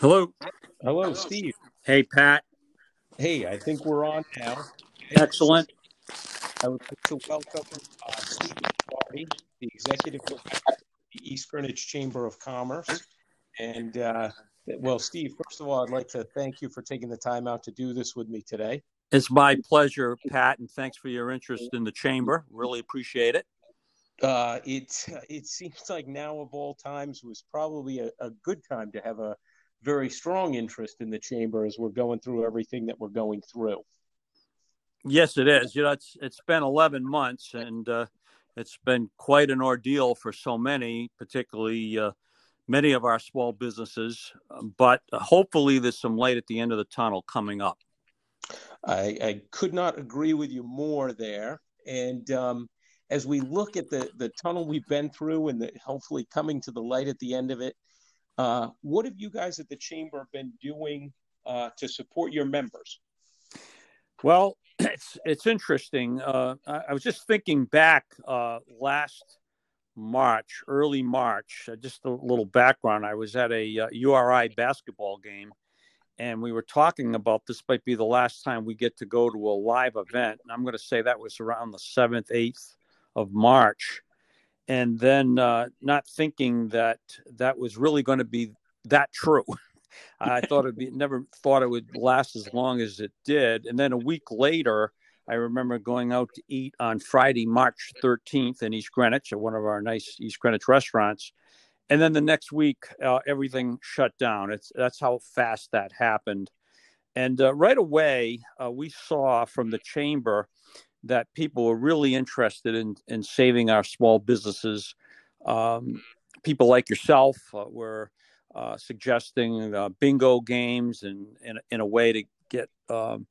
Hello. Hello, Steve. Hey, Pat. Hey, I think we're on now. Excellent. I would like to welcome uh, Steve Lombardi, the executive director of the East Greenwich Chamber of Commerce. And uh, well, Steve, first of all, I'd like to thank you for taking the time out to do this with me today. It's my pleasure, Pat, and thanks for your interest in the chamber. Really appreciate it. Uh, it it seems like now of all times was probably a, a good time to have a very strong interest in the chamber as we're going through everything that we're going through. Yes, it is. You know, it's it's been 11 months, and uh, it's been quite an ordeal for so many, particularly uh, many of our small businesses. But hopefully, there's some light at the end of the tunnel coming up. I, I could not agree with you more there. And um, as we look at the the tunnel we've been through, and the, hopefully coming to the light at the end of it, uh, what have you guys at the chamber been doing uh, to support your members? Well, it's it's interesting. Uh, I, I, was just thinking back uh, last March, early March. Uh, just a little background. I was at a URI basketball game, and we were talking about this might be the last time we get to go to a live event. And I'm going to say that was around the seventh, eighth of March and then uh, not thinking that that was really going to be that true. I thought it'd be never thought it would last as long as it did. And then a week later, I remember going out to eat on Friday, March 13th in East Greenwich at one of our nice East Greenwich restaurants. And then the next week, uh, everything shut down. It's that's how fast that happened. And uh, right away, uh, we saw from the chamber that people were really interested in in saving our small businesses. Um, people like yourself uh, were uh, suggesting uh, bingo games and in, a way to get um,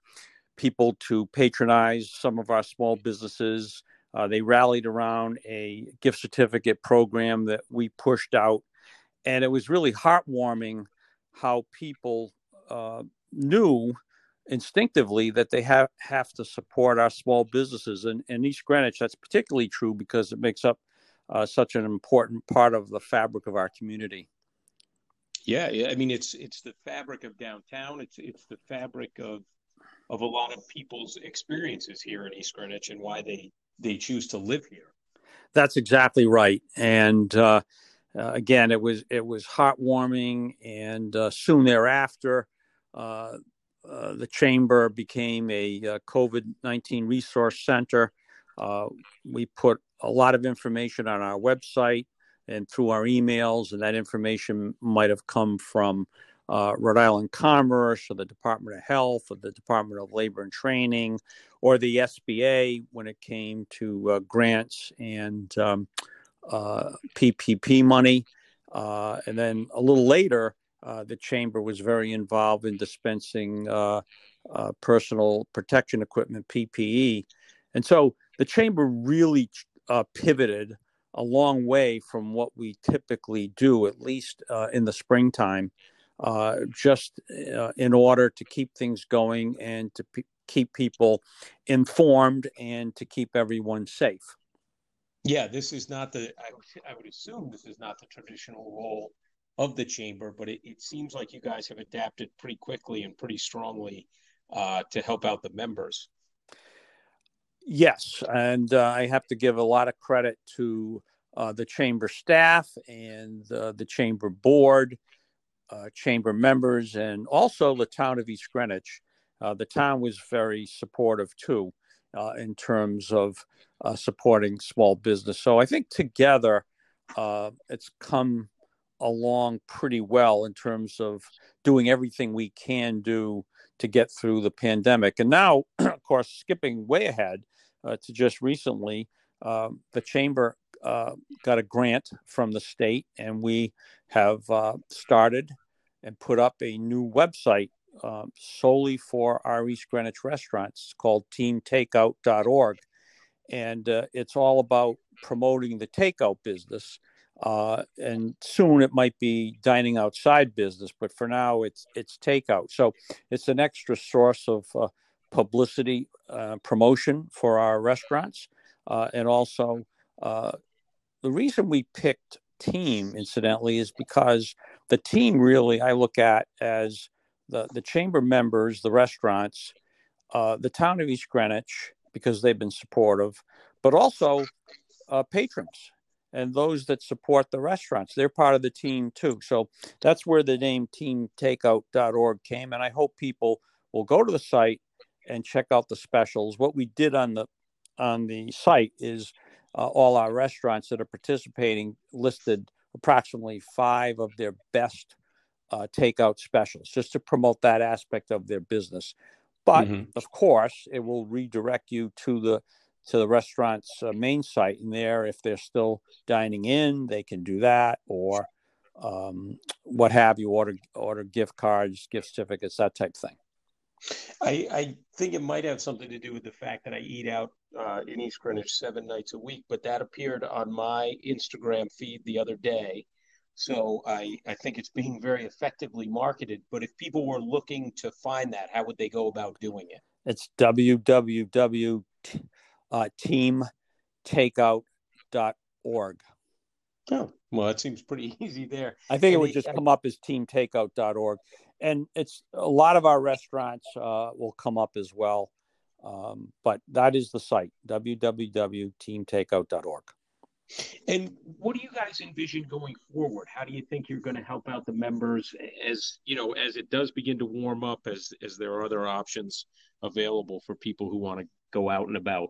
people to patronize some of our small businesses. Uh, they rallied around a gift certificate program that we pushed out, and it was really heartwarming how people uh, knew instinctively that they have have to support our small businesses and in East Greenwich that's particularly true because it makes up uh, such an important part of the fabric of our community. Yeah, yeah, I mean it's it's the fabric of downtown. It's it's the fabric of of a lot of people's experiences here in East Greenwich and why they they choose to live here. That's exactly right. And uh, uh, again, it was it was heartwarming, and uh, soon thereafter, uh, uh, the chamber became a uh, COVID 19 resource center. Uh, we put a lot of information on our website and through our emails, and that information might have come from uh, Rhode Island Commerce or the Department of Health or the Department of Labor and Training or the SBA when it came to uh, grants and um, PPP money. and then a little later, uh, the chamber was very involved in dispensing uh, uh, personal protection equipment, PPE. And so the chamber really uh, pivoted a long way from what we typically do, at least uh, in the springtime, just in order to keep things going and to keep people informed and to keep everyone safe. Yeah, this is not the, I, I would assume this is not the traditional role of the chamber, but it, it seems like you guys have adapted pretty quickly and pretty strongly uh, to help out the members. Yes, and uh, I have to give a lot of credit to uh, the chamber staff and uh, the chamber board, uh, chamber members, and also the town of East Greenwich. Uh, the town was very supportive too in terms of supporting small business. So I think together it's come along pretty well in terms of doing everything we can do to get through the pandemic. And now, of course, skipping way ahead uh, to just recently, uh, the chamber uh, got a grant from the state, and we have uh, started and put up a new website um, solely for our East Greenwich restaurants. It's called teamtakeout.org. And uh, it's all about promoting the takeout business uh, and soon it might be dining outside business, but for now it's it's takeout. So it's an extra source of uh, publicity uh, promotion for our restaurants, uh, and also uh, the reason we picked Team, incidentally, is because the team really I look at as the the chamber members, the restaurants, uh, the town of East Greenwich because they've been supportive, but also patrons and those that support the restaurants. They're part of the team too. So that's where the name teamtakeout.org came. And I hope people will go to the site and check out the specials. What we did on the on the site is uh, all our restaurants that are participating listed approximately five of their best uh, takeout specials just to promote that aspect of their business. But mm-hmm. of course, it will redirect you to the to the restaurant's uh, main site, and there, if they're still dining in, they can do that, or um, what have you. Order order gift cards, gift certificates, that type thing. I, I think it might have something to do with the fact that I eat out uh, in East Greenwich seven nights a week, but that appeared on my Instagram feed the other day. So I, I think it's being very effectively marketed. But if people were looking to find that, how would they go about doing it? It's www.teamtakeout.org. Oh, well, that seems pretty easy there. I think and it would just come up as teamtakeout.org. And it's a lot of our restaurants uh, will come up as well. Um, but that is the site, www.teamtakeout.org. And what do you guys envision going forward? How do you think you're going to help out the members as you know as it does begin to warm up, as as there are other options available for people who want to go out and about?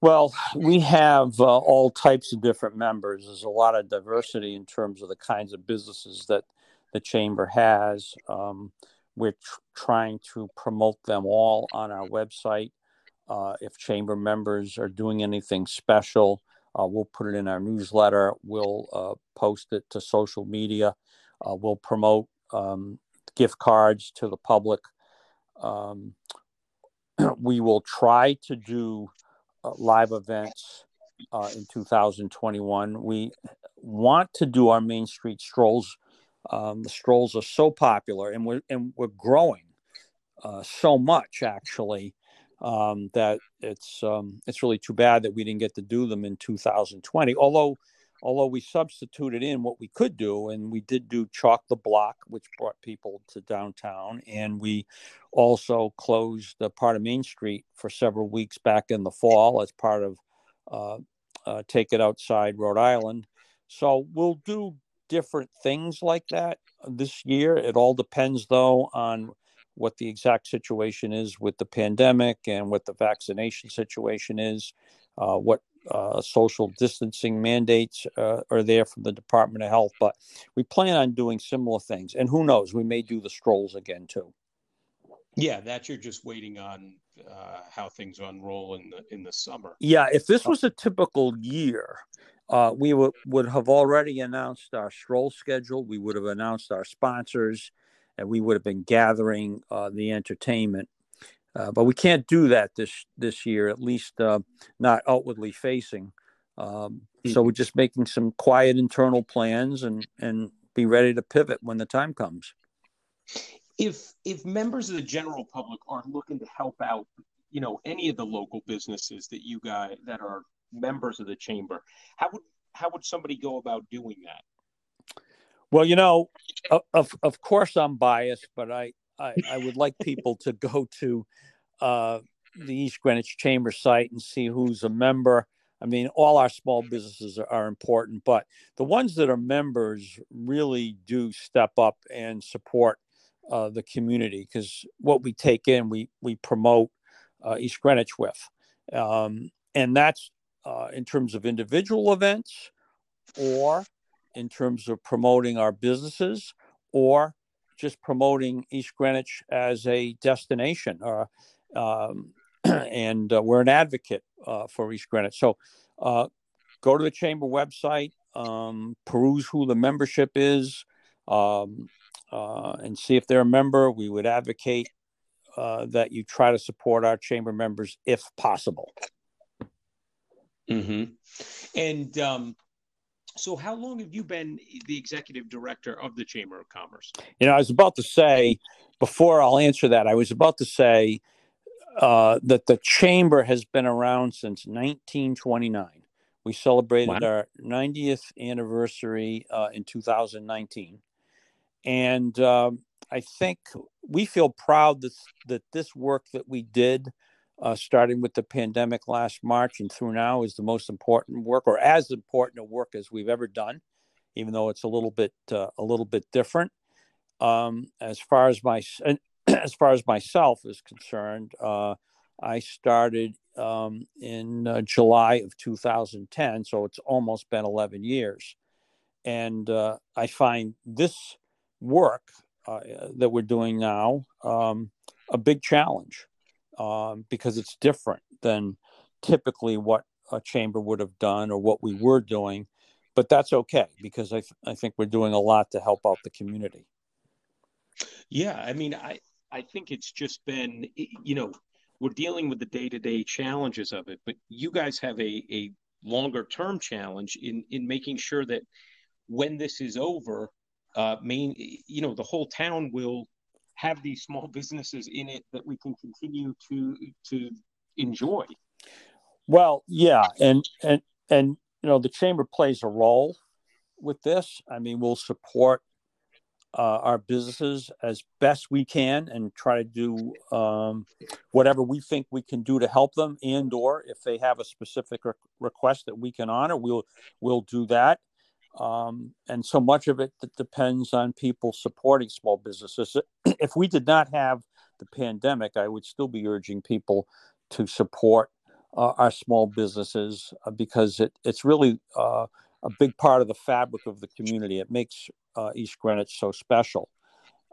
Well, we have uh, all types of different members. There's a lot of diversity in terms of the kinds of businesses that the chamber has. Um, we're tr- trying to promote them all on our website. Uh, if chamber members are doing anything special, uh, we'll put it in our newsletter. We'll uh, post it to social media. Uh, we'll promote um, gift cards to the public. Um, we will try to do uh, live events uh, in 2021. We want to do our Main Street strolls. Um, the strolls are so popular, and we're and we're growing so much actually um, that it's um, it's really too bad that we didn't get to do them in 2020. Although although we substituted in what we could do, and we did do chalk the block, which brought people to downtown, and we also closed a part of Main Street for several weeks back in the fall as part of uh, uh, Take It Outside Rhode Island. So we'll do different things like that this year. It all depends, though, on what the exact situation is with the pandemic and what the vaccination situation is, uh, what uh, social distancing mandates uh, are there from the Department of Health. But we plan on doing similar things. And who knows, we may do the strolls again too. Yeah, that you're just waiting on uh, how things unroll in the in the summer. Yeah, if this was a typical year, uh, we would, would have already announced our stroll schedule. We would have announced our sponsors and we would have been gathering uh, the entertainment. Uh, but we can't do that this this year, at least uh, not outwardly facing. Um, so we're just making some quiet internal plans and and be ready to pivot when the time comes. If if members of the general public are looking to help out, you know, any of the local businesses that you guys that are members of the chamber, how would how would somebody go about doing that? Well, you know, of of course I'm biased, but I I, I would like people to go to uh, the East Greenwich Chamber site and see who's a member. I mean, all our small businesses are, are important, but the ones that are members really do step up and support uh, the community because what we take in, we we promote uh, East Greenwich with, um, and that's uh, in terms of individual events or in terms of promoting our businesses or just promoting East Greenwich as a destination. Uh, um, and uh, we're an advocate uh, for East Greenwich. So uh, go to the chamber website, um, peruse who the membership is, um, uh, and see if they're a member. We would advocate uh, that you try to support our chamber members if possible. Mm-hmm. And um, so, how long have you been the executive director of the Chamber of Commerce? You know, I was about to say, before I'll answer that, I was about to say uh, that the chamber has been around since 1929. We celebrated wow. our 90th anniversary uh, in 2019. And um, I think we feel proud that, that this work that we did, uh, starting with the pandemic last March and through now, is the most important work, or as important a work as we've ever done, even though it's a little bit uh, a little bit different. Um, as far as my as far as myself is concerned, uh, I started um, in uh, July of 2010, so it's almost been 11 years, and uh, I find this work uh, that we're doing now um, a big challenge um, because it's different than typically what a chamber would have done or what we were doing. But that's okay because I, th- I think we're doing a lot to help out the community. Yeah, I mean, I I think it's just been you know we're dealing with the day to day challenges of it, but you guys have a a longer term challenge in in making sure that when this is over, uh, main, you know, the whole town will have these small businesses in it that we can continue to to enjoy. Well, yeah, and and and you know, the chamber plays a role with this. I mean, we'll support uh, our businesses as best we can and try to do um, whatever we think we can do to help them and or if they have a specific re- request that we can honor we'll we'll do that um, and so much of it that depends on people supporting small businesses. If we did not have the pandemic, I would still be urging people to support uh, our small businesses uh, because it, it's really uh, a big part of the fabric of the community. It makes uh, East Greenwich so special.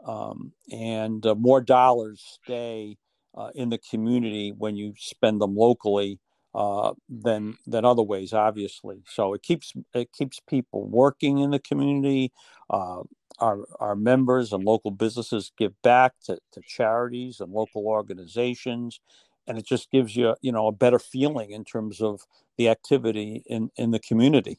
Um, and uh, more dollars stay uh, in the community when you spend them locally uh, than than other ways, obviously. So it keeps it keeps people working in the community. Uh, our our members and local businesses give back to, to charities and local organizations, and it just gives you you know a better feeling in terms of the activity in in the community.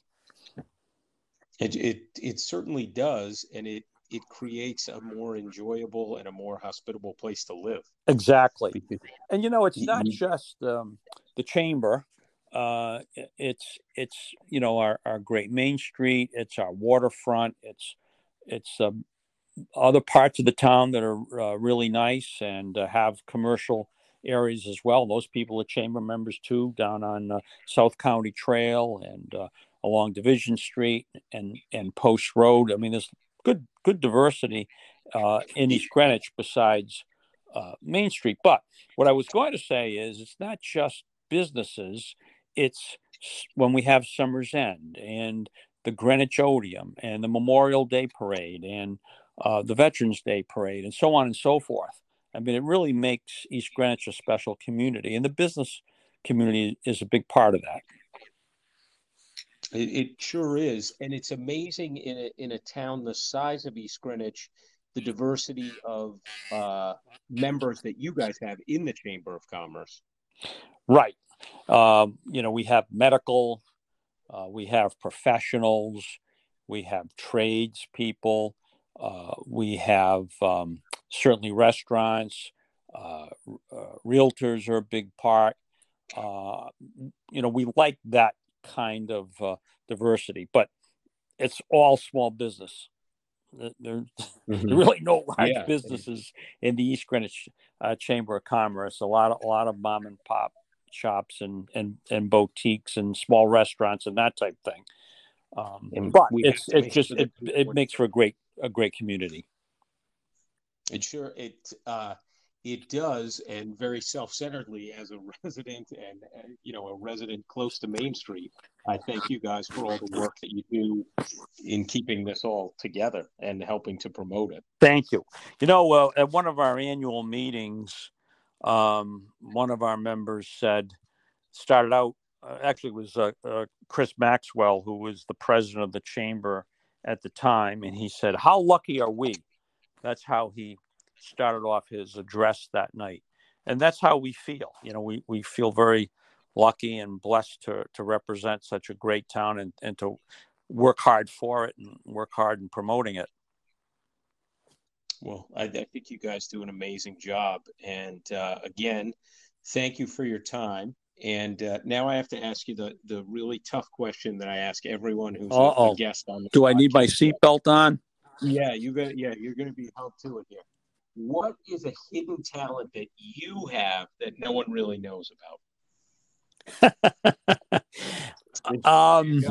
It it it certainly does, and it it creates a more enjoyable and a more hospitable place to live. Exactly. And you know, it's not just um, the chamber. Uh, it's it's you know our, our great Main Street. It's our waterfront. It's it's um, other parts of the town that are uh, really nice and uh, have commercial areas as well. Those people are chamber members too, down on uh, South County Trail and uh, along Division Street and and Post Road. I mean, there's good good diversity uh, in East Greenwich besides uh, Main Street. But what I was going to say is, it's not just businesses; it's when we have Summer's End and the Greenwich Odeum and the Memorial Day Parade and uh, the Veterans Day Parade and so on and so forth. I mean, it really makes East Greenwich a special community, and the business community is a big part of that. It, it sure is, and it's amazing in a, in a town the size of East Greenwich, the diversity of uh, members that you guys have in the Chamber of Commerce. Right. Um, you know, we have medical, uh, we have professionals, we have trades people, uh, we have um, certainly restaurants, uh, uh, realtors are a big part. Uh, you know, we like that kind of uh, diversity, but it's all small business. There's mm-hmm. really no large yeah. businesses in the East Greenwich uh, Chamber of Commerce. A lot of a lot of mom and pop shops and and and boutiques and small restaurants and that type of thing. Um, but it's it just it, it makes for a great a great community. It sure it uh, it does, and very self-centeredly as a resident and you know a resident close to Main Street. I thank you guys for all the work that you do in keeping this all together and helping to promote it. Thank you. You know, uh, at one of our annual meetings, um, one of our members said, started out. Uh, actually, was uh, uh, Chris Maxwell, who was the president of the chamber at the time, and he said, "How lucky are we?" That's how he started off his address that night. And that's how we feel. You know, we, we feel very lucky and blessed to, to represent such a great town and, and to work hard for it and work hard in promoting it. Well, I, I think you guys do an amazing job. And uh, again, thank you for your time. And uh, now I have to ask you the the really tough question that I ask everyone who's a, Uh-oh. a guest on. The Do I need my podcast. seatbelt on? Yeah, you got. Yeah, you're going to be held to it here. What is a hidden talent that you have that no one really knows about? um,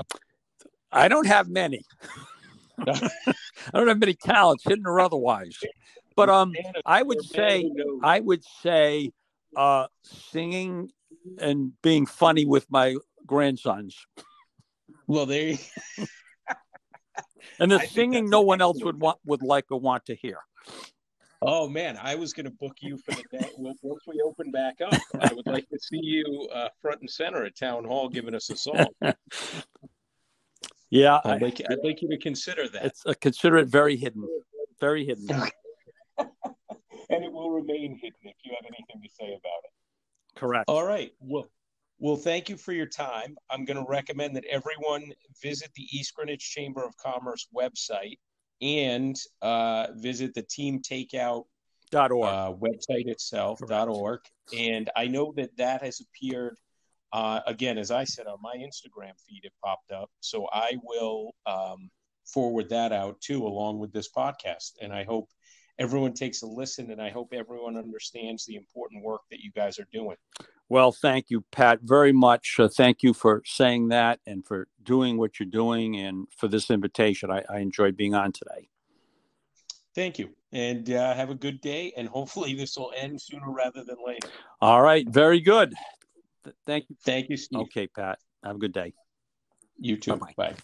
I don't have many. I don't have many talents, hidden or otherwise. But um, I would you're a man say. I would say uh, singing and being funny with my grandsons. well, there. You, And the I singing no one else would want would like or want to hear. Oh man, I was going to book you for the day once we open back up. I would like to see you uh, front and center at town hall giving us a song. Yeah, I, I'd like, I'd like you to consider that. it's a, consider it very hidden, very hidden. and it will remain hidden if you have anything to say about it. Correct. All right. Well, well, thank you for your time. I'm going to recommend that everyone visit the East Greenwich Chamber of Commerce website and uh, visit the Team Takeout Dot org. uh, website itself Correct. .org. And I know that that has appeared uh, again, as I said on my Instagram feed, it popped up. So I will um, forward that out too, along with this podcast. And I hope everyone takes a listen, and I hope everyone understands the important work that you guys are doing. Well, thank you, Pat, very much. Uh, thank you for saying that and for doing what you're doing and for this invitation. I, I enjoyed being on today. Thank you, and uh, have a good day. And hopefully, this will end sooner rather than later. All right. Very good. Th- Thank you. Thank you, Steve. Okay, Pat. Have a good day. You too. Bye-bye. Bye.